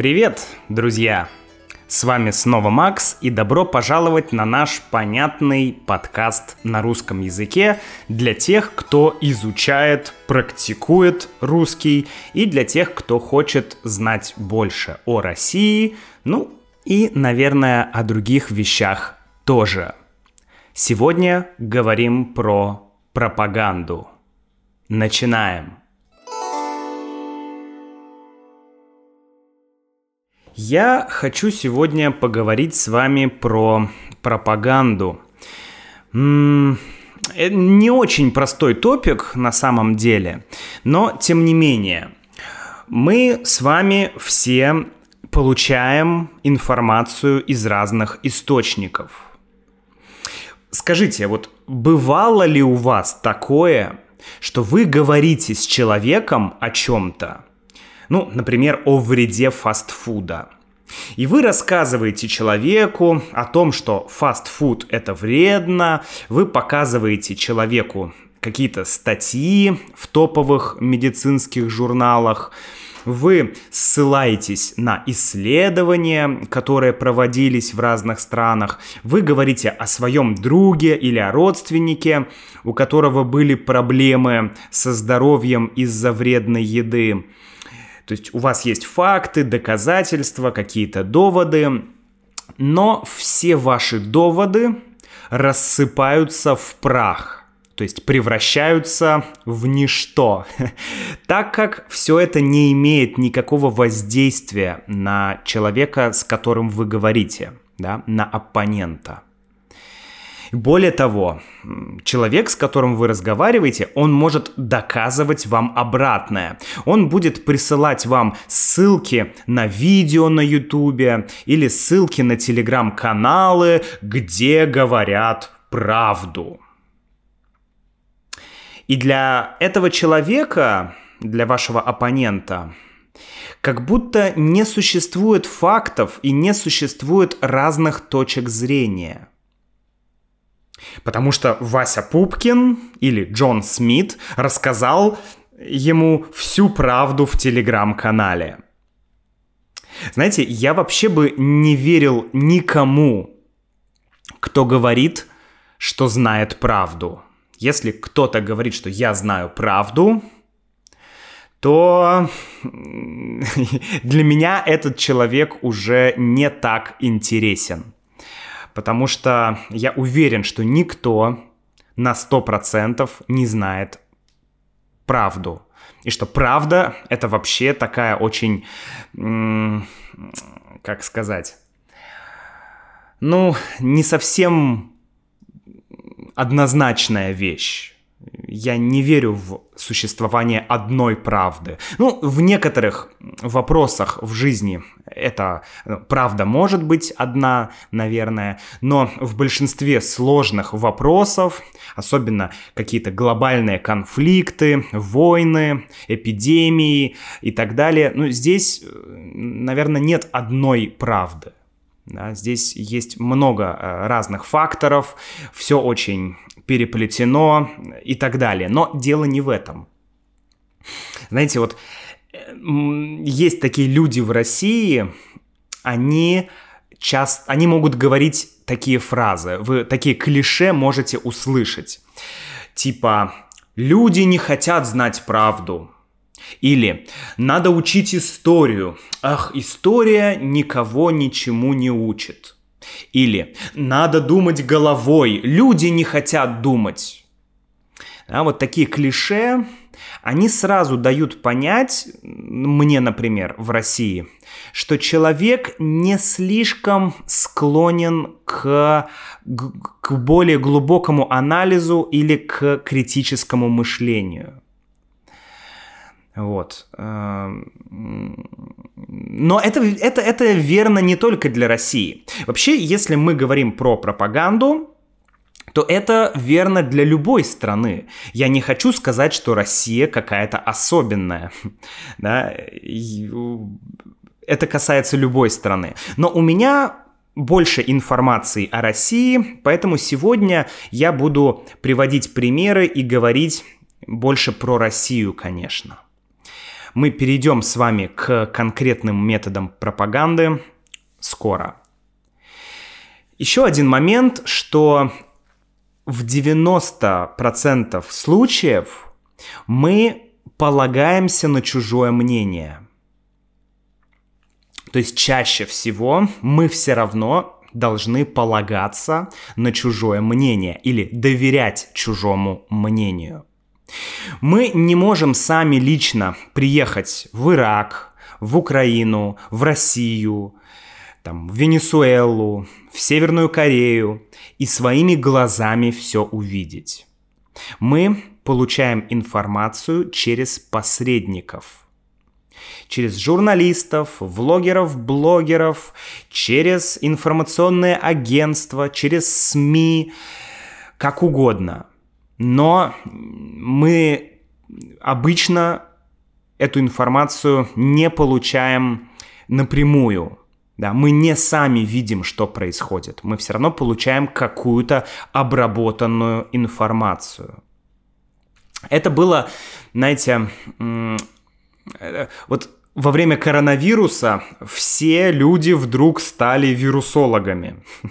Привет, друзья! С вами снова Макс и добро пожаловать на наш понятный подкаст на русском языке для тех, кто изучает, практикует русский и для тех, кто хочет знать больше о России, ну и, наверное, о других вещах тоже. Сегодня говорим про пропаганду. Начинаем! Я хочу сегодня поговорить с вами про пропаганду. М-м, не очень простой топик на самом деле, но тем не менее. Мы с вами все получаем информацию из разных источников. Скажите, вот бывало ли у вас такое, что вы говорите с человеком о чем-то, ну, например, о вреде фастфуда. И вы рассказываете человеку о том, что фастфуд это вредно, вы показываете человеку какие-то статьи в топовых медицинских журналах, вы ссылаетесь на исследования, которые проводились в разных странах, вы говорите о своем друге или о родственнике, у которого были проблемы со здоровьем из-за вредной еды. То есть у вас есть факты, доказательства, какие-то доводы, но все ваши доводы рассыпаются в прах, то есть превращаются в ничто, так как все это не имеет никакого воздействия на человека, с которым вы говорите, да, на оппонента. Более того, человек, с которым вы разговариваете, он может доказывать вам обратное. Он будет присылать вам ссылки на видео на ютубе или ссылки на телеграм-каналы, где говорят правду. И для этого человека, для вашего оппонента, как будто не существует фактов и не существует разных точек зрения – Потому что Вася Пупкин или Джон Смит рассказал ему всю правду в телеграм-канале. Знаете, я вообще бы не верил никому, кто говорит, что знает правду. Если кто-то говорит, что я знаю правду, то для меня этот человек уже не так интересен потому что я уверен, что никто на 100% не знает правду. И что правда — это вообще такая очень, как сказать, ну, не совсем однозначная вещь я не верю в существование одной правды. Ну, в некоторых вопросах в жизни это э, правда может быть одна, наверное, но в большинстве сложных вопросов, особенно какие-то глобальные конфликты, войны, эпидемии и так далее, ну, здесь, э, наверное, нет одной правды. Да, здесь есть много э, разных факторов, все очень переплетено и так далее. Но дело не в этом. Знаете, вот есть такие люди в России, они часто, они могут говорить такие фразы, вы такие клише можете услышать. Типа «люди не хотят знать правду», или «надо учить историю». Ах, история никого ничему не учит. Или «надо думать головой, люди не хотят думать». Да, вот такие клише, они сразу дают понять, мне, например, в России, что человек не слишком склонен к, к более глубокому анализу или к критическому мышлению. Вот. Эм, но это, это, это верно не только для России. Вообще, если мы говорим про пропаганду, то это верно для любой страны. Я не хочу сказать, что Россия какая-то особенная. Да? Это касается любой страны. Но у меня больше информации о России, поэтому сегодня я буду приводить примеры и говорить больше про Россию, конечно. Мы перейдем с вами к конкретным методам пропаганды скоро. Еще один момент, что в 90% случаев мы полагаемся на чужое мнение. То есть чаще всего мы все равно должны полагаться на чужое мнение или доверять чужому мнению. Мы не можем сами лично приехать в Ирак, в Украину, в Россию, там, в Венесуэлу, в Северную Корею и своими глазами все увидеть. Мы получаем информацию через посредников. Через журналистов, влогеров, блогеров, через информационные агентства, через СМИ, как угодно. Но мы обычно эту информацию не получаем напрямую. Да, мы не сами видим, что происходит. Мы все равно получаем какую-то обработанную информацию. Это было, знаете, э, вот во время коронавируса все люди вдруг стали вирусологами.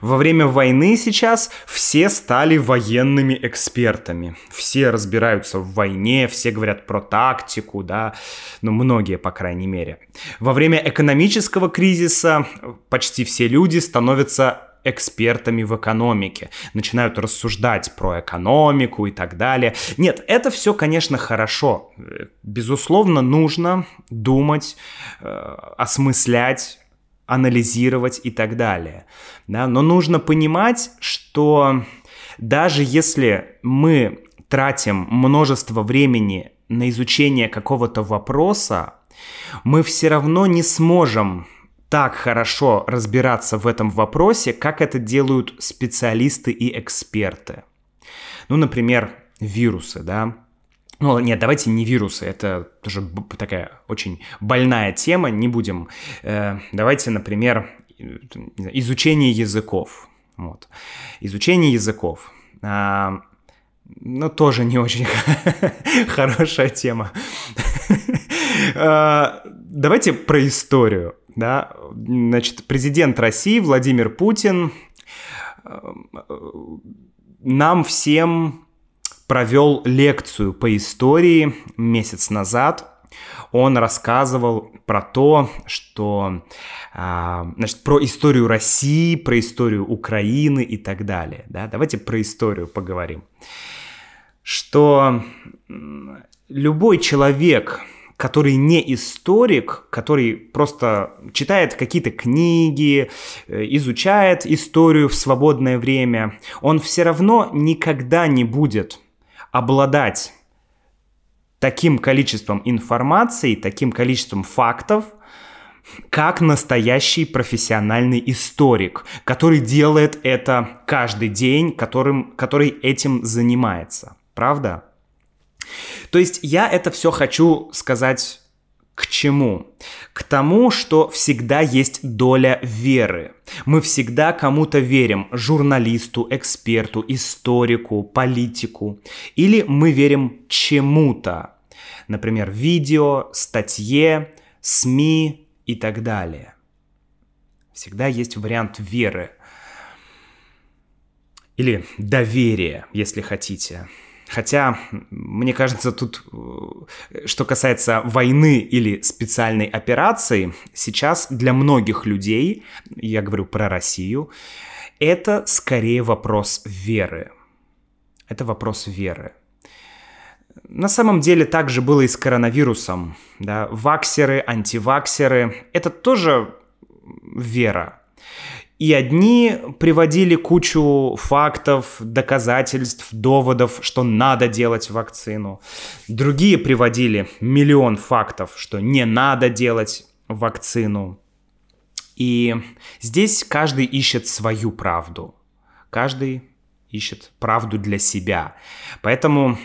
Во время войны сейчас все стали военными экспертами. Все разбираются в войне, все говорят про тактику, да, ну многие, по крайней мере. Во время экономического кризиса почти все люди становятся экспертами в экономике, начинают рассуждать про экономику и так далее. Нет, это все, конечно, хорошо. Безусловно, нужно думать, э, осмыслять, анализировать и так далее. Да? Но нужно понимать, что даже если мы тратим множество времени на изучение какого-то вопроса, мы все равно не сможем так хорошо разбираться в этом вопросе, как это делают специалисты и эксперты. Ну, например, вирусы, да. Ну, нет, давайте не вирусы, это тоже такая очень больная тема, не будем. Э, давайте, например, изучение языков. Вот. Изучение языков. А, ну, тоже не очень хорошая тема. А, давайте про историю да, значит, президент России Владимир Путин э, нам всем провел лекцию по истории месяц назад. Он рассказывал про то, что, а, значит, про историю России, про историю Украины и так далее. Да? Давайте про историю поговорим. Что любой человек, который не историк, который просто читает какие-то книги, э, изучает историю в свободное время, он все равно никогда не будет обладать таким количеством информации, таким количеством фактов, как настоящий профессиональный историк, который делает это каждый день, которым, который этим занимается. Правда? То есть я это все хочу сказать к чему? К тому, что всегда есть доля веры. Мы всегда кому-то верим, журналисту, эксперту, историку, политику. Или мы верим чему-то. Например, видео, статье, СМИ и так далее. Всегда есть вариант веры. Или доверия, если хотите. Хотя, мне кажется, тут, э, что касается войны или специальной операции, сейчас для многих людей, я говорю про Россию, это скорее вопрос веры. Это вопрос веры. На самом деле так же было и с коронавирусом. Да? Ваксеры, антиваксеры – это тоже вера. И одни приводили кучу фактов, доказательств, доводов, что надо делать вакцину. Другие приводили миллион фактов, что не надо делать вакцину. И здесь каждый ищет свою правду. Каждый ищет правду для себя. Поэтому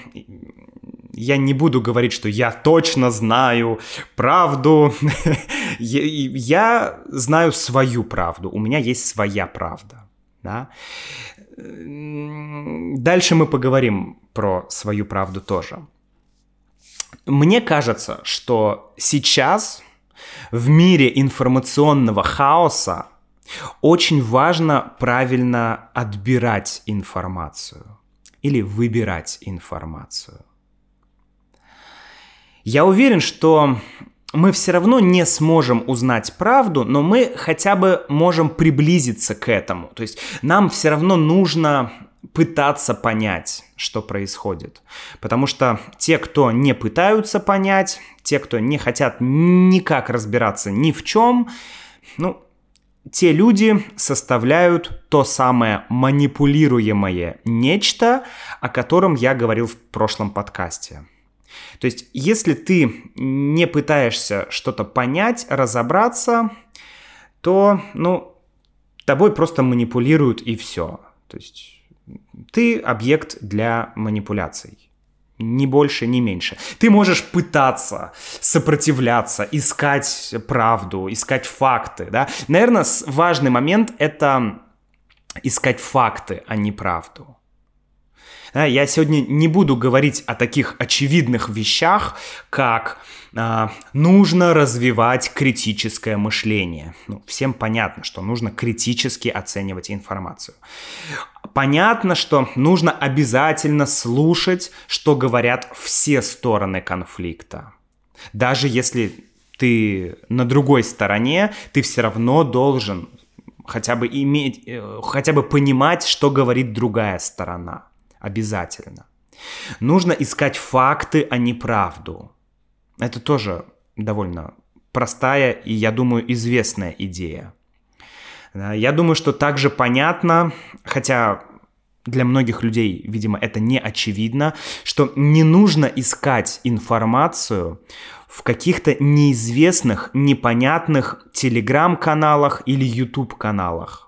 я не буду говорить, что я точно знаю правду. я знаю свою правду. У меня есть своя правда. Да? Дальше мы поговорим про свою правду тоже. мне кажется, что сейчас в мире информационного хаоса очень важно правильно отбирать информацию или выбирать информацию. Я уверен, что мы все равно не сможем узнать правду, но мы хотя бы можем приблизиться к этому. То есть нам все равно нужно пытаться понять, что происходит. Потому что те, кто не пытаются понять, те, кто не хотят никак разбираться ни в чем, ну, те люди составляют то самое манипулируемое нечто, о котором я говорил в прошлом подкасте. То есть, если ты не пытаешься что-то понять, разобраться, то, ну, тобой просто манипулируют и все. То есть, ты объект для манипуляций. Ни больше, ни меньше. Ты можешь пытаться сопротивляться, искать правду, искать факты, да. Наверное, важный момент — это искать факты, а не правду. Я сегодня не буду говорить о таких очевидных вещах, как э, нужно развивать критическое мышление. Ну, всем понятно, что нужно критически оценивать информацию. Понятно, что нужно обязательно слушать, что говорят все стороны конфликта. Даже если ты на другой стороне, ты все равно должен хотя бы иметь, э, хотя бы понимать, что говорит другая сторона. Обязательно. Нужно искать факты, а не правду. Это тоже довольно простая и, я думаю, известная идея. Я думаю, что также понятно, хотя для многих людей, видимо, это не очевидно, что не нужно искать информацию в каких-то неизвестных, непонятных телеграм-каналах или YouTube-каналах.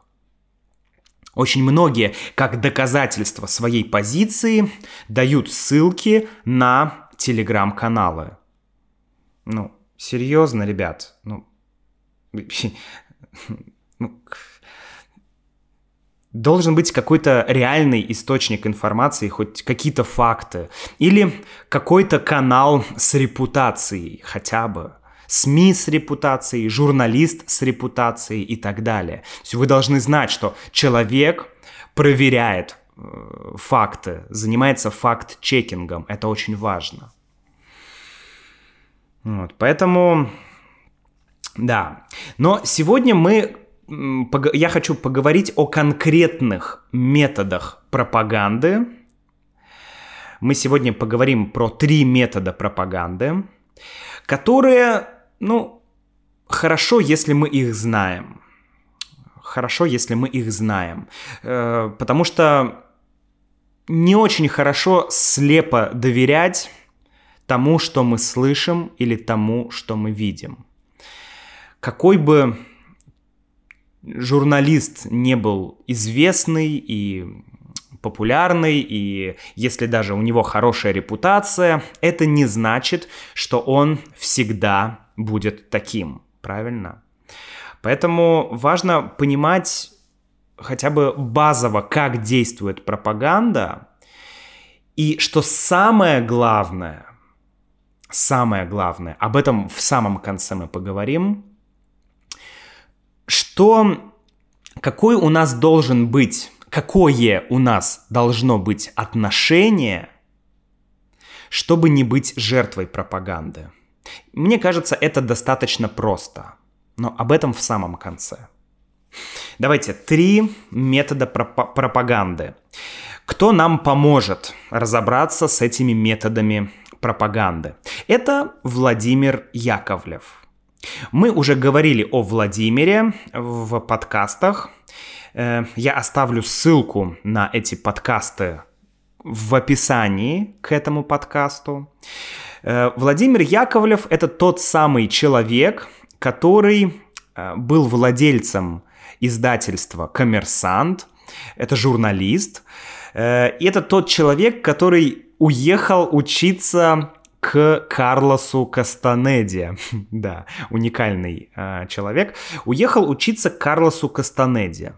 Очень многие, как доказательство своей позиции, дают ссылки на телеграм-каналы. Ну, серьезно, ребят, ну, ну должен быть какой-то реальный источник информации, хоть какие-то факты. Или какой-то канал с репутацией хотя бы. СМИ с репутацией, журналист с репутацией и так далее. То есть вы должны знать, что человек проверяет э, факты, занимается факт-чекингом. Это очень важно. Вот, поэтому, да. Но сегодня мы, я хочу поговорить о конкретных методах пропаганды. Мы сегодня поговорим про три метода пропаганды, которые ну, хорошо, если мы их знаем. Хорошо, если мы их знаем. Э, потому что не очень хорошо слепо доверять тому, что мы слышим или тому, что мы видим. Какой бы журналист не был известный и популярный, и если даже у него хорошая репутация, это не значит, что он всегда будет таким, правильно? Поэтому важно понимать хотя бы базово, как действует пропаганда, и что самое главное, самое главное, об этом в самом конце мы поговорим, что какой у нас должен быть, какое у нас должно быть отношение, чтобы не быть жертвой пропаганды. Мне кажется, это достаточно просто, но об этом в самом конце. Давайте, три метода проп- пропаганды. Кто нам поможет разобраться с этими методами пропаганды? Это Владимир Яковлев. Мы уже говорили о Владимире в подкастах. Э, я оставлю ссылку на эти подкасты в описании к этому подкасту. Э, Владимир Яковлев — это тот самый человек, который э, был владельцем издательства «Коммерсант», это журналист, э, и это тот человек, который уехал учиться к Карлосу Кастанеде. да, уникальный человек. Уехал учиться к Карлосу Кастанеде.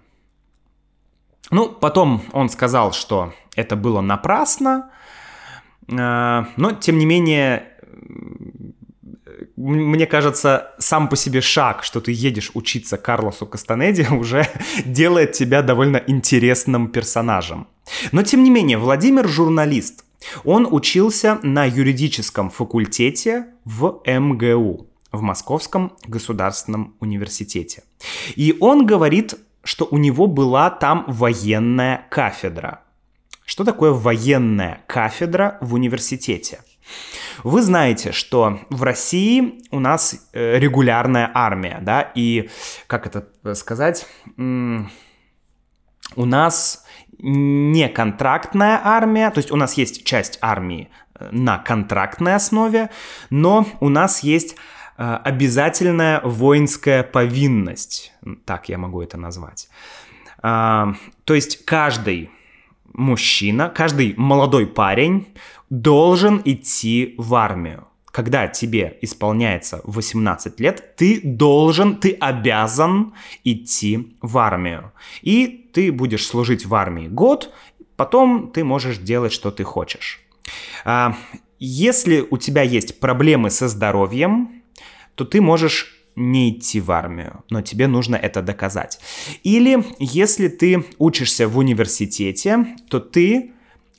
Ну, потом он сказал, что это было напрасно, но, тем не менее, мне кажется, сам по себе шаг, что ты едешь учиться Карлосу Кастанеде, уже делает тебя довольно интересным персонажем. Но тем не менее, Владимир журналист. Он учился на юридическом факультете в МГУ, в Московском государственном университете. И он говорит, что у него была там военная кафедра. Что такое военная кафедра в университете? Вы знаете, что в России у нас э, регулярная армия, да, и как это сказать, у нас не контрактная армия, то есть у нас есть часть армии э, на контрактной основе, но у нас есть э, обязательная воинская повинность, так я могу это назвать. А, то есть каждый мужчина, каждый молодой парень должен идти в армию. Когда тебе исполняется 18 лет, ты должен, ты обязан идти в армию. И ты будешь служить в армии год, потом ты можешь делать, что ты хочешь. А, если у тебя есть проблемы со здоровьем, то ты можешь не идти в армию, но тебе нужно это доказать. Или если ты учишься в университете, то ты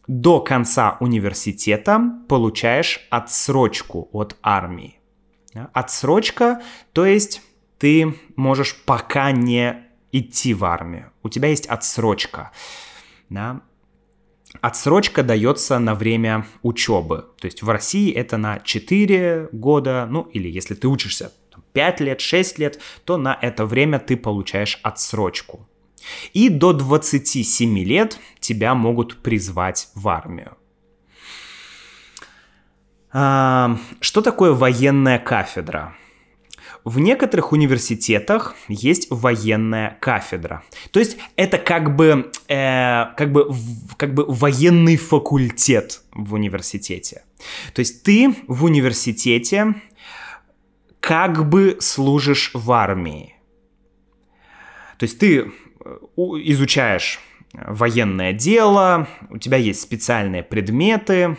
до конца университета получаешь отсрочку от армии. Отсрочка, то есть ты можешь пока не идти в армию. У тебя есть отсрочка. Да? Отсрочка дается на время учебы. То есть в России это на 4 года, ну или если ты учишься 5 лет, 6 лет, то на это время ты получаешь отсрочку. И до 27 лет тебя могут призвать в армию. А, что такое военная кафедра? В некоторых университетах есть военная кафедра. То есть это как бы, э, как бы, как бы военный факультет в университете. То есть ты в университете как бы служишь в армии. То есть ты изучаешь военное дело, у тебя есть специальные предметы,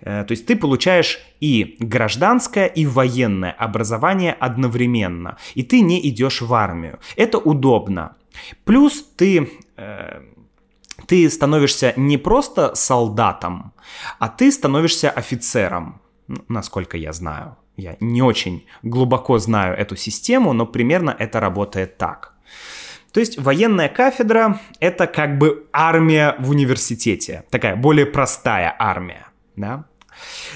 э, то есть ты получаешь и гражданское, и военное образование одновременно, и ты не идешь в армию. Это удобно. Плюс ты, э, ты становишься не просто солдатом, а ты становишься офицером, насколько я знаю. Я не очень глубоко знаю эту систему, но примерно это работает так. То есть военная кафедра — это как бы армия в университете, такая более простая армия. Да?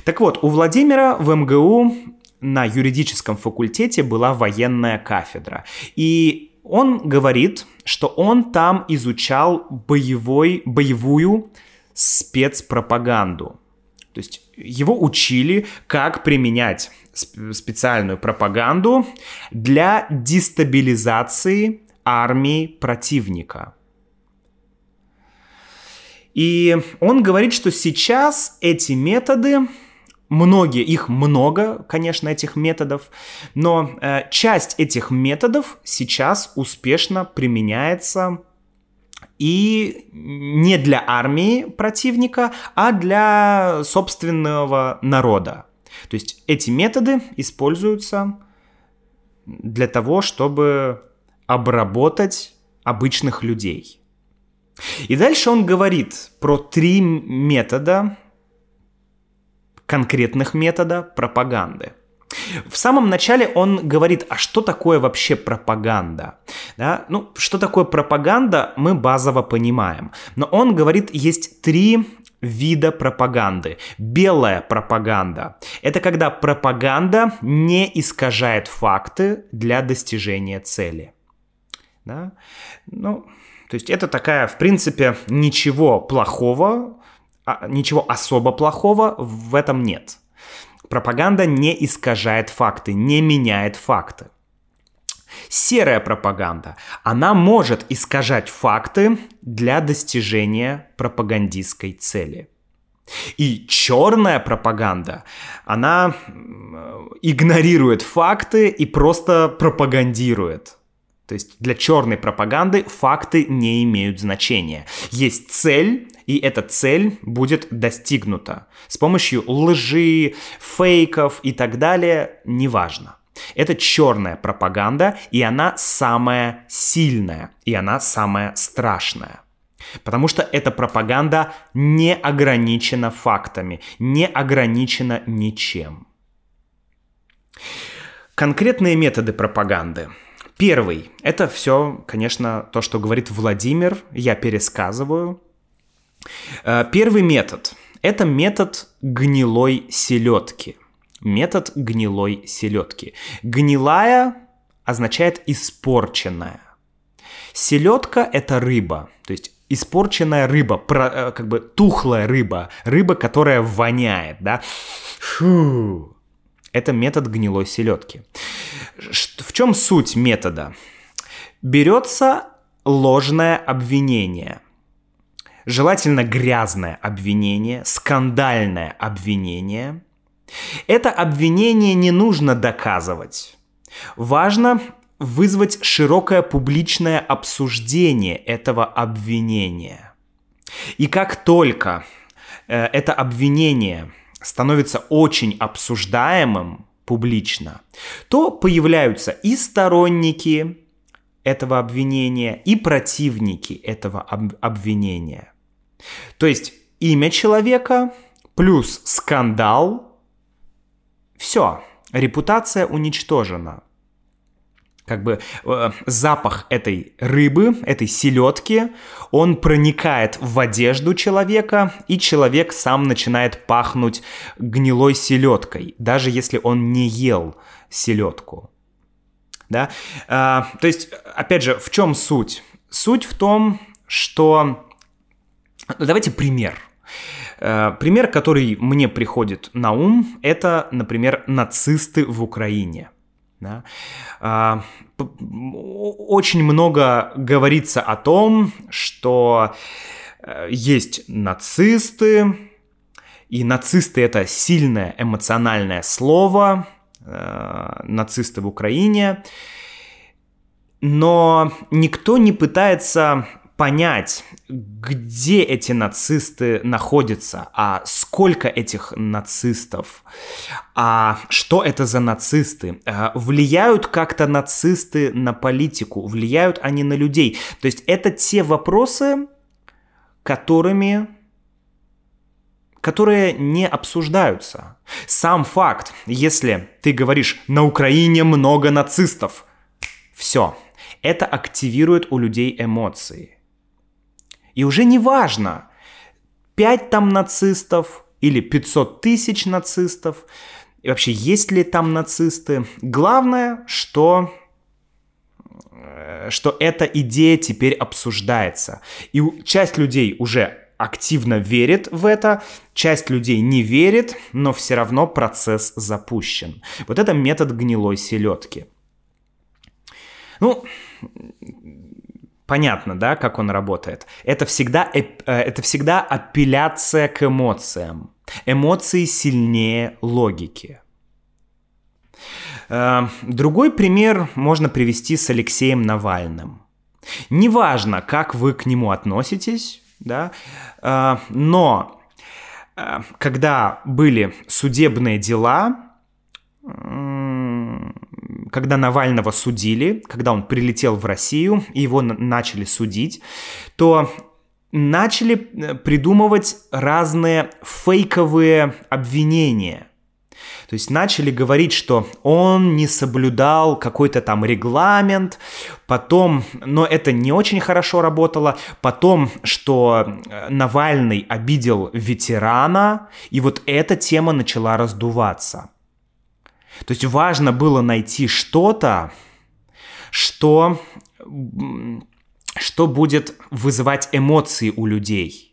Так вот, у Владимира в МГУ на юридическом факультете была военная кафедра. И он говорит, что он там изучал боевой, боевую спецпропаганду. То есть его учили, как применять специальную пропаганду для дестабилизации армии противника. И он говорит, что сейчас эти методы, многие, их много, конечно, этих методов, но э, часть этих методов сейчас успешно применяется и не для армии противника, а для собственного народа. То есть эти методы используются для того, чтобы обработать обычных людей. И дальше он говорит про три метода, конкретных метода пропаганды. В самом начале он говорит, а что такое вообще пропаганда? Да? Ну, что такое пропаганда, мы базово понимаем. Но он говорит, есть три вида пропаганды. Белая пропаганда – это когда пропаганда не искажает факты для достижения цели. Да? Ну, то есть это такая, в принципе, ничего плохого, а, ничего особо плохого в этом нет. Пропаганда не искажает факты, не меняет факты. Серая пропаганда, она может искажать факты для достижения пропагандистской цели. И черная пропаганда, она игнорирует факты и просто пропагандирует. То есть для черной пропаганды факты не имеют значения. Есть цель, и эта цель будет достигнута с помощью лжи, фейков и так далее, неважно. Это черная пропаганда, и она самая сильная, и она самая страшная. Потому что эта пропаганда не ограничена фактами, не ограничена ничем. Конкретные методы пропаганды. Первый. Это все, конечно, то, что говорит Владимир, я пересказываю. Э, первый метод. Это метод гнилой селедки. Метод гнилой селедки. Гнилая означает испорченная. Селедка – это рыба, то есть испорченная рыба, э, как бы тухлая рыба, рыба, которая воняет, да. Фу. Это метод гнилой селедки. В чем суть метода? Берется ложное обвинение. Желательно грязное обвинение, скандальное обвинение. Это обвинение не нужно доказывать. Важно вызвать широкое публичное обсуждение этого обвинения. И как только э, это обвинение становится очень обсуждаемым публично, то появляются и сторонники этого обвинения, и противники этого об- обвинения. То есть имя человека плюс скандал, все, репутация уничтожена как бы э, запах этой рыбы, этой селедки, он проникает в одежду человека, и человек сам начинает пахнуть гнилой селедкой, даже если он не ел селедку. Да? А, то есть, опять же, в чем суть? Суть в том, что... Давайте пример. Э, пример, который мне приходит на ум, это, например, нацисты в Украине – да? А, очень много говорится о том, что э, есть нацисты, и нацисты это сильное эмоциональное слово, э, нацисты в Украине, но никто не пытается понять, где эти нацисты находятся, а сколько этих нацистов, а что это за нацисты, а влияют как-то нацисты на политику, влияют они на людей. То есть это те вопросы, которыми которые не обсуждаются. Сам факт, если ты говоришь «на Украине много нацистов», все, это активирует у людей эмоции. И уже не важно, 5 там нацистов или 500 тысяч нацистов, и вообще есть ли там нацисты. Главное, что э, что эта идея теперь обсуждается. И часть людей уже активно верит в это, часть людей не верит, но все равно процесс запущен. Вот это метод гнилой селедки. Ну, понятно, да, как он работает. Это всегда, э, это всегда апелляция к эмоциям. Эмоции сильнее логики. Э, другой пример можно привести с Алексеем Навальным. Неважно, как вы к нему относитесь, да, э, но когда были судебные дела, когда Навального судили, когда он прилетел в Россию и его начали судить, то начали э, придумывать разные фейковые обвинения. То есть начали говорить, что он не соблюдал какой-то там регламент, потом, но это не очень хорошо работало, потом, что э, Навальный обидел ветерана, и вот эта тема начала раздуваться. То есть важно было найти что-то, что, что будет вызывать эмоции у людей.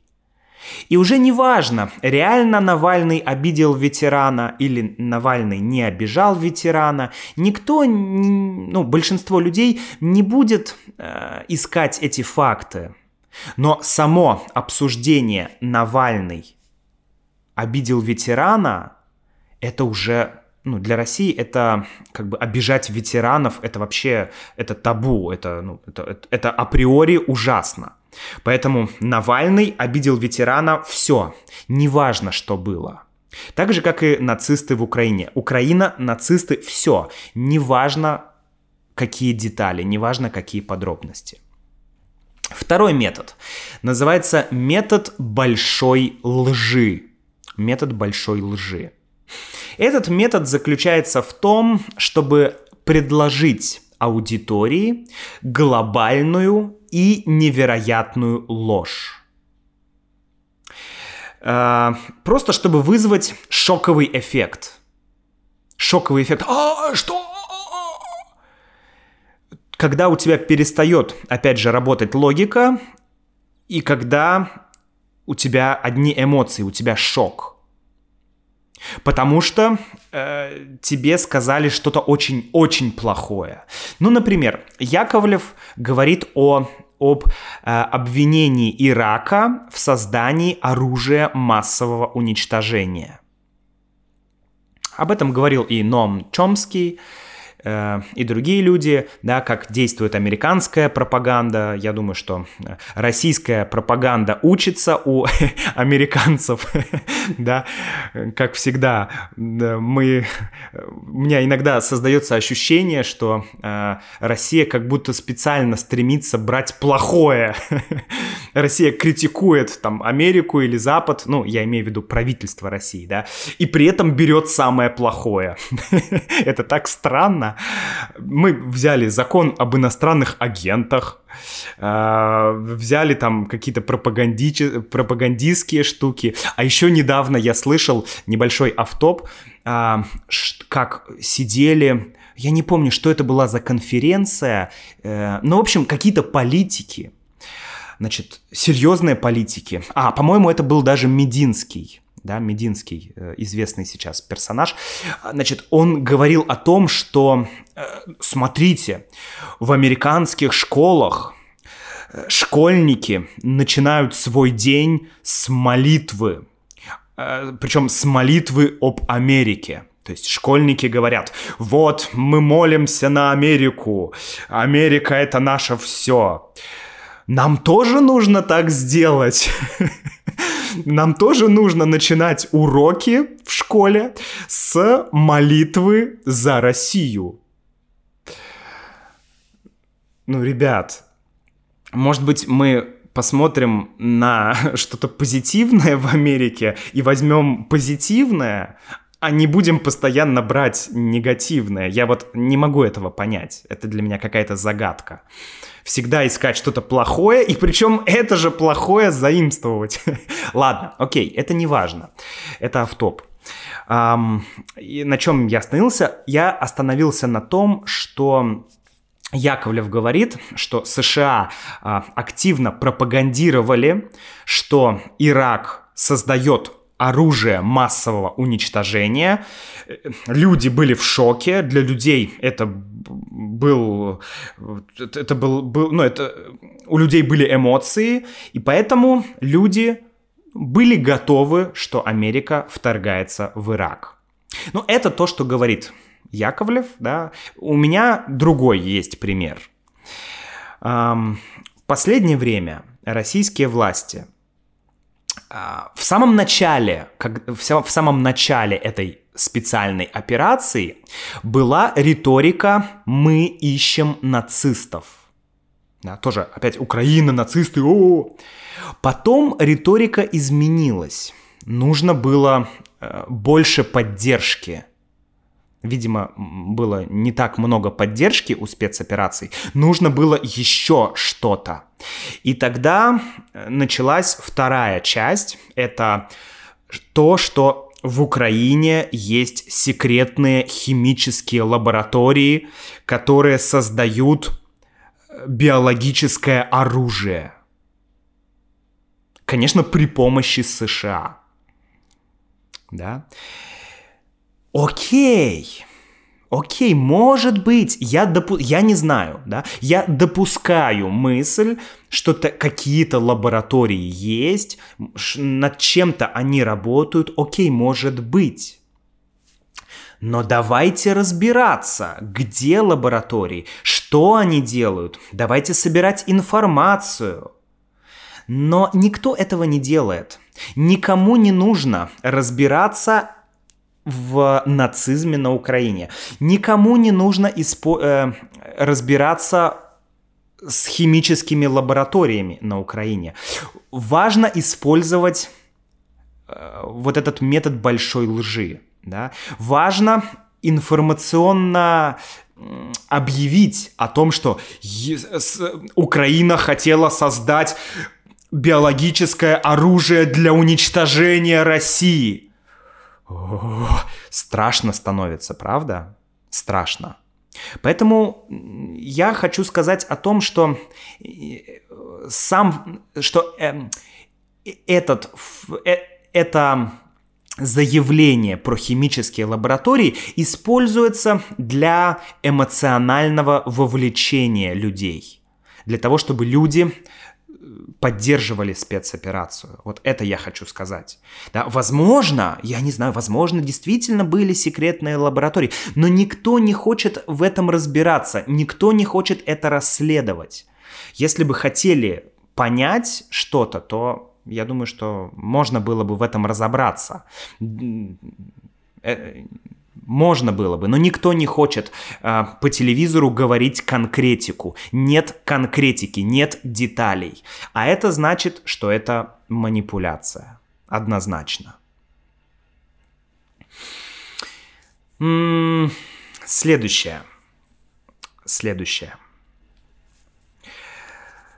И уже не важно, реально Навальный обидел ветерана или Навальный не обижал ветерана, никто, ну, большинство людей не будет э, искать эти факты. Но само обсуждение Навальный обидел ветерана, это уже ну, для России это как бы обижать ветеранов, это вообще, это табу, это, ну, это, это, априори ужасно. Поэтому Навальный обидел ветерана все, неважно, что было. Так же, как и нацисты в Украине. Украина, нацисты, все, неважно, какие детали, неважно, какие подробности. Второй метод называется метод большой лжи. Метод большой лжи. Этот метод заключается в том, чтобы предложить аудитории глобальную и невероятную ложь. Э, просто чтобы вызвать шоковый эффект. Шоковый эффект. А, что? Когда у тебя перестает, опять же, работать логика, и когда у тебя одни эмоции, у тебя шок. Потому что э, тебе сказали что-то очень-очень плохое. Ну, например, Яковлев говорит о, об э, обвинении Ирака в создании оружия массового уничтожения. Об этом говорил и Ном Чомский, Э, и другие люди, да, как действует американская пропаганда. Я думаю, что э, российская пропаганда учится у американцев, да, как всегда. Мы, у меня иногда создается ощущение, что э, Россия как будто специально стремится брать плохое. Россия критикует там Америку или Запад, ну, я имею в виду правительство России, да, и при этом берет самое плохое. Это так странно, мы взяли закон об иностранных агентах, э, взяли там какие-то пропагандичи... пропагандистские штуки. А еще недавно я слышал небольшой автоп, э, как сидели... Я не помню, что это была за конференция, э, но, в общем, какие-то политики, значит, серьезные политики. А, по-моему, это был даже Мединский да, Мединский, э, известный сейчас персонаж, значит, он говорил о том, что, э, смотрите, в американских школах э, школьники начинают свой день с молитвы, причем с молитвы об Америке. То есть школьники говорят, вот мы молимся на Америку, Америка это наше все. Нам тоже нужно так сделать. Нам тоже нужно начинать уроки в школе с молитвы за Россию. Ну, ребят, может быть, мы посмотрим на что-то позитивное в Америке и возьмем позитивное, а не будем постоянно брать негативное. Я вот не могу этого понять. Это для меня какая-то загадка всегда искать что-то плохое, и причем это же плохое заимствовать. Ладно, окей, это не важно. Это автоп. Um, и на чем я остановился? Я остановился на том, что Яковлев говорит, что США а, активно пропагандировали, что Ирак создает оружие массового уничтожения. Люди были в шоке. Для людей это был, это был, был, ну это у людей были эмоции, и поэтому люди были готовы, что Америка вторгается в Ирак. Ну это то, что говорит Яковлев, да. У меня другой есть пример. В последнее время российские власти в самом начале, как, в, самом начале этой специальной операции была риторика «мы ищем нацистов». Да, тоже опять Украина, нацисты, о, Потом риторика изменилась. Нужно было э, больше поддержки Видимо, было не так много поддержки у спецопераций, нужно было еще что-то. И тогда э, началась вторая часть, это то, что в Украине есть секретные химические лаборатории, которые создают э, биологическое оружие. Конечно, при помощи США. Да? Окей. Окей, может быть, я, допу- я не знаю, да, я допускаю мысль, что какие-то лаборатории есть, над чем-то они работают, окей, может быть. Но давайте разбираться, где лаборатории, что они делают. Давайте собирать информацию. Но никто этого не делает. Никому не нужно разбираться в нацизме на Украине. Никому не нужно испо- э, разбираться с химическими лабораториями на Украине. Важно использовать э, вот этот метод большой лжи. Да? Важно информационно объявить о том, что Украина хотела создать биологическое оружие для уничтожения России. Страшно становится, правда? Страшно. Поэтому я хочу сказать о том, что э, сам, что эм, э, этот, э, это заявление про химические лаборатории используется для эмоционального вовлечения людей, для того, чтобы люди поддерживали спецоперацию. Вот это я хочу сказать. Да, возможно, я не знаю, возможно, действительно были секретные лаборатории, но никто не хочет в этом разбираться, никто не хочет это расследовать. Если бы хотели понять что-то, то я думаю, что можно было бы в этом разобраться э, можно было бы, но никто не хочет э, по телевизору говорить конкретику. Нет конкретики, нет деталей. А это значит, что это манипуляция. Однозначно. М-м- следующее. Следующее.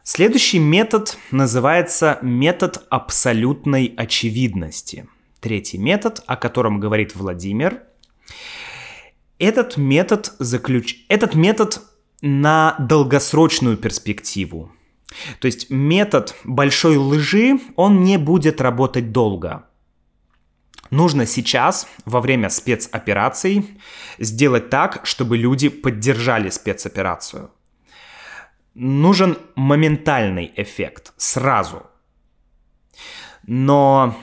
Следующий метод называется метод абсолютной очевидности. Третий метод, о котором говорит Владимир, этот метод, заключ... Этот метод на долгосрочную перспективу. То есть метод большой лжи, он не будет работать долго. Нужно сейчас, во время спецопераций, сделать так, чтобы люди поддержали спецоперацию. Нужен моментальный эффект, сразу. Но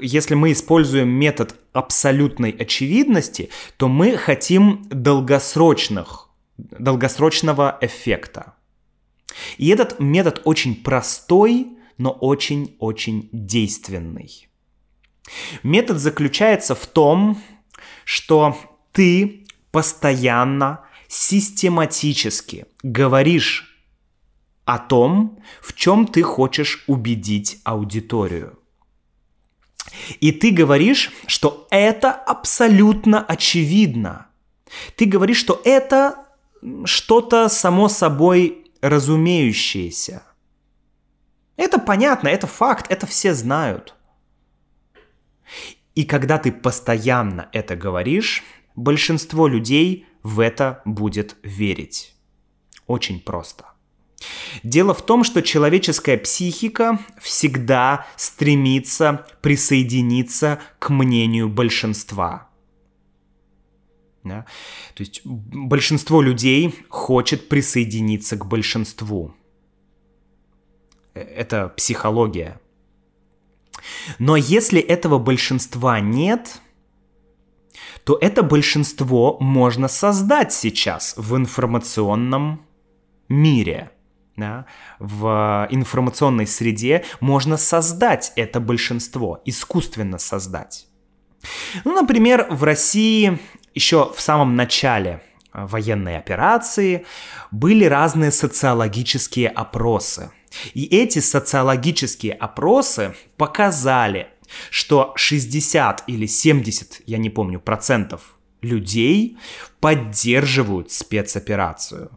если мы используем метод абсолютной очевидности, то мы хотим долгосрочных, долгосрочного эффекта. И этот метод очень простой, но очень-очень действенный. Метод заключается в том, что ты постоянно, систематически говоришь о том, в чем ты хочешь убедить аудиторию. И ты говоришь, что это абсолютно очевидно. Ты говоришь, что это что-то само собой разумеющееся. Это понятно, это факт, это все знают. И когда ты постоянно это говоришь, большинство людей в это будет верить. Очень просто. Дело в том, что человеческая психика всегда стремится присоединиться к мнению большинства. Да? То есть большинство людей хочет присоединиться к большинству. Э, это психология. Но если этого большинства нет, то это большинство можно создать сейчас в информационном мире – да, в информационной среде можно создать это большинство, искусственно создать. Ну, например, в России еще в самом начале э, военной операции были разные социологические опросы. И эти социологические опросы показали, что 60 или 70, я не помню, процентов людей поддерживают спецоперацию.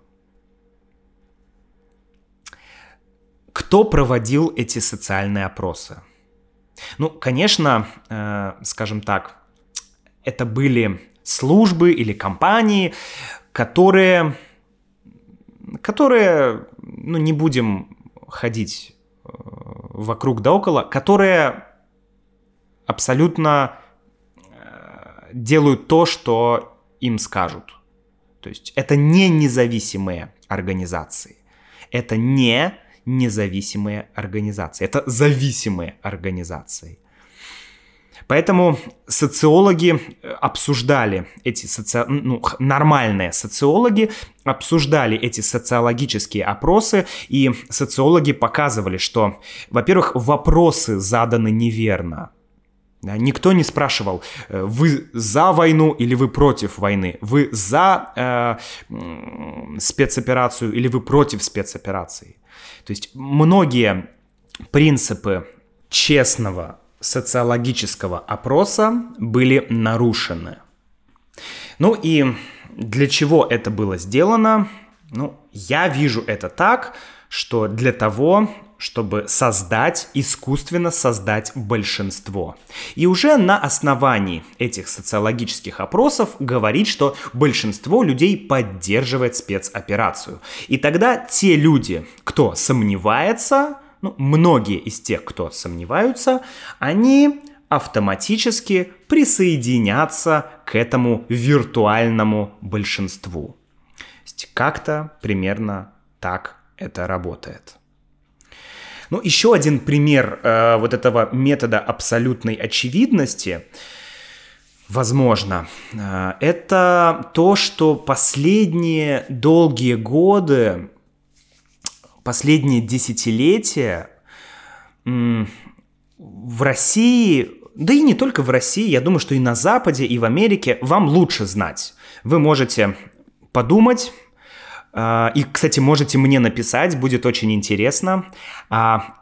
Кто проводил эти социальные опросы? Ну, конечно, э, скажем так, это были службы или компании, которые, которые, ну, не будем ходить э, вокруг да около, которые абсолютно э, делают то, что им скажут. То есть это не независимые организации. Это не независимые организации. Это зависимые организации. Поэтому социологи э, обсуждали эти соци... ну, нормальные социологи обсуждали эти социологические опросы, и социологи показывали, что, во-первых, вопросы заданы неверно. Никто не спрашивал, э, вы за войну или вы против войны, вы за э, спецоперацию или вы против спецоперации. То есть многие принципы честного социологического опроса были нарушены. Ну и для чего это было сделано? Ну, я вижу это так, что для того, чтобы создать, искусственно создать большинство. И уже на основании этих социологических опросов говорить, что большинство людей поддерживает спецоперацию. И тогда те люди, кто сомневается, ну, многие из тех, кто сомневаются, они автоматически присоединятся к этому виртуальному большинству. Как-то примерно так это работает. Ну, еще один пример э, вот этого метода абсолютной очевидности, возможно, э, это то, что последние долгие годы, последние десятилетия э, в России, да и не только в России, я думаю, что и на Западе, и в Америке вам лучше знать. Вы можете подумать, и, кстати, можете мне написать, будет очень интересно. А,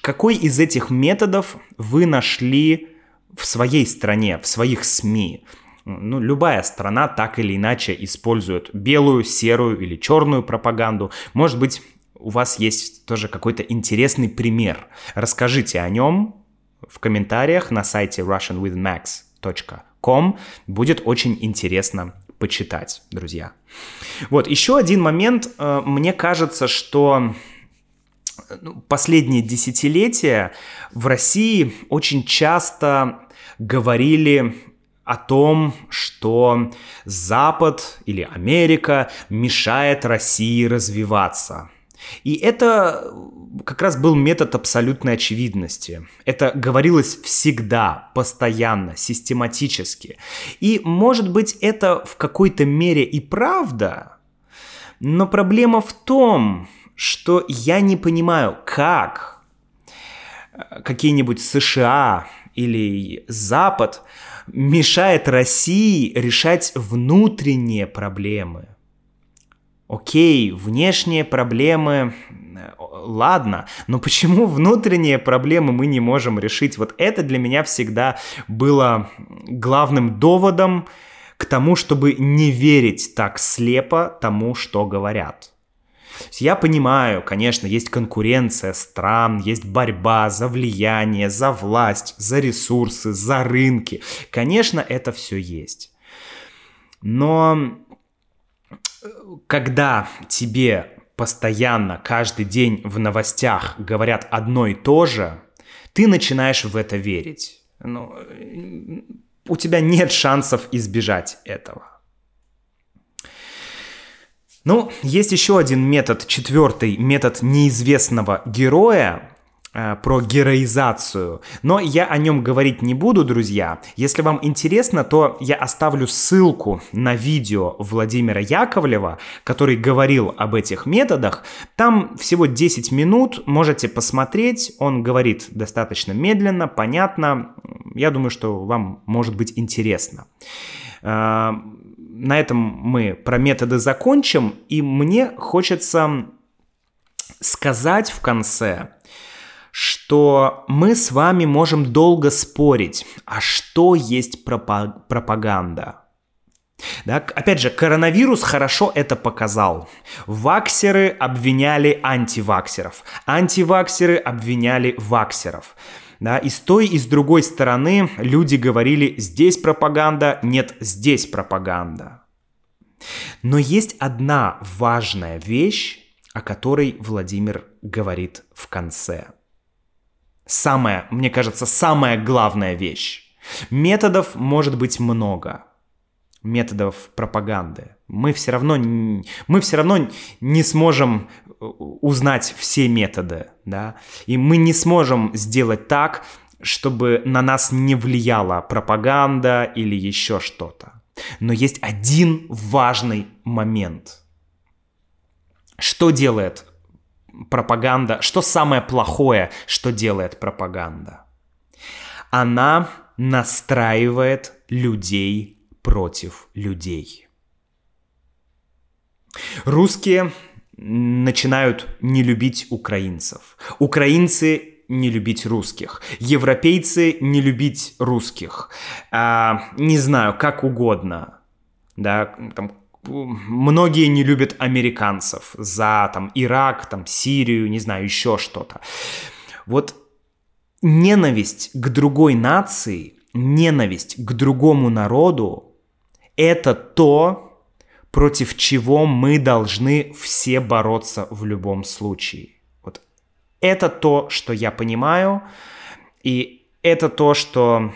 какой из этих методов вы нашли в своей стране, в своих СМИ? Ну, любая страна так или иначе использует белую, серую или черную пропаганду. Может быть, у вас есть тоже какой-то интересный пример. Расскажите о нем в комментариях на сайте russianwithmax.com. Будет очень интересно почитать, друзья. Вот, еще один момент. Э, мне кажется, что ну, последние десятилетия в России очень часто говорили о том, что Запад или Америка мешает России развиваться. И это как раз был метод абсолютной очевидности. Это говорилось всегда, постоянно, систематически. И, может быть, это в какой-то мере и правда, но проблема в том, что я не понимаю, как какие-нибудь США или Запад мешает России решать внутренние проблемы – Окей, внешние проблемы, э, ладно, но почему внутренние проблемы мы не можем решить? Вот это для меня всегда было главным доводом к тому, чтобы не верить так слепо тому, что говорят. Я понимаю, конечно, есть конкуренция стран, есть борьба за влияние, за власть, за ресурсы, за рынки. Конечно, это все есть. Но когда тебе постоянно, каждый день в новостях говорят одно и то же, ты начинаешь в это верить. Ну, у тебя нет шансов избежать этого. Ну, есть еще один метод, четвертый метод неизвестного героя, про героизацию. Но я о нем говорить не буду, друзья. Если вам интересно, то я оставлю ссылку на видео Владимира Яковлева, который говорил об этих методах. Там всего 10 минут, можете посмотреть. Он говорит достаточно медленно, понятно. Я думаю, что вам может быть интересно. Э, на этом мы про методы закончим, и мне хочется сказать в конце, что мы с вами можем долго спорить, а что есть пропаганда. Да, опять же, коронавирус хорошо это показал. Ваксеры обвиняли антиваксеров, антиваксеры обвиняли ваксеров. Да, и с той, и с другой стороны люди говорили, здесь пропаганда, нет, здесь пропаганда. Но есть одна важная вещь, о которой Владимир говорит в конце – самая, мне кажется, самая главная вещь. Методов может быть много. Методов пропаганды. Мы все равно, мы все равно не сможем э, узнать все методы, да, и мы не сможем сделать так, чтобы на нас не влияла пропаганда или еще что-то. Но есть один важный момент. Что делает пропаганда? Что самое плохое, что делает пропаганда? Она настраивает людей против людей. Русские начинают не любить украинцев. Украинцы не любить русских. Европейцы не любить русских. А, не знаю, как угодно. Да, там, многие не любят американцев за там Ирак, там Сирию, не знаю, еще что-то. Вот ненависть к другой нации, ненависть к другому народу – это то, против чего мы должны все бороться в любом случае. Вот это то, что я понимаю, и это то, что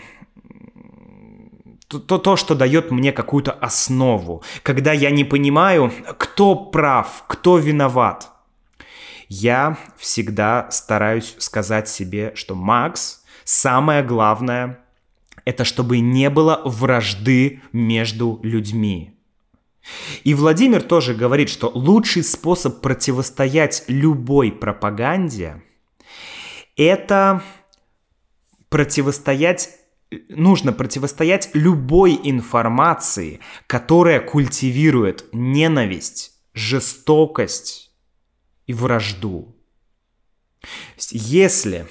то, то, что дает мне какую-то основу. Когда я не понимаю, кто прав, кто виноват, я всегда стараюсь сказать себе, что Макс, самое главное, это чтобы не было вражды между людьми. И Владимир тоже говорит, что лучший способ противостоять любой пропаганде – это противостоять нужно противостоять любой информации, которая культивирует ненависть, жестокость и вражду. Если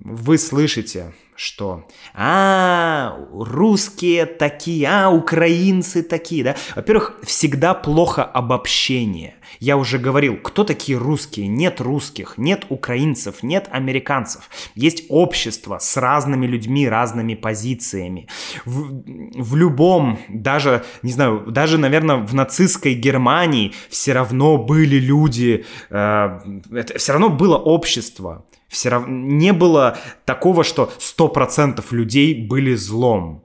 вы слышите что а, русские такие, а, украинцы такие, да. Во-первых, всегда плохо обобщение. Я уже говорил, кто такие русские? Нет русских, нет украинцев, нет американцев. Есть общество с разными людьми, разными позициями. В, в любом, даже, не знаю, даже, наверное, в нацистской Германии все равно были люди, э, это, все равно было общество. Все равно не было такого, что 100% людей были злом.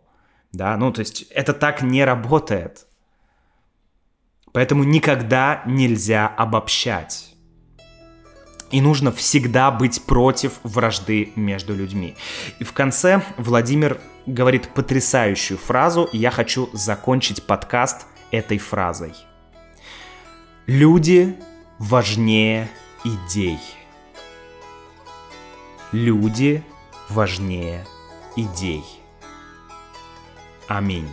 Да, ну то есть это так не работает. Поэтому никогда нельзя обобщать. И нужно всегда быть против вражды между людьми. И в конце Владимир говорит потрясающую фразу, и я хочу закончить подкаст этой фразой. Люди важнее идей люди важнее идей. Аминь.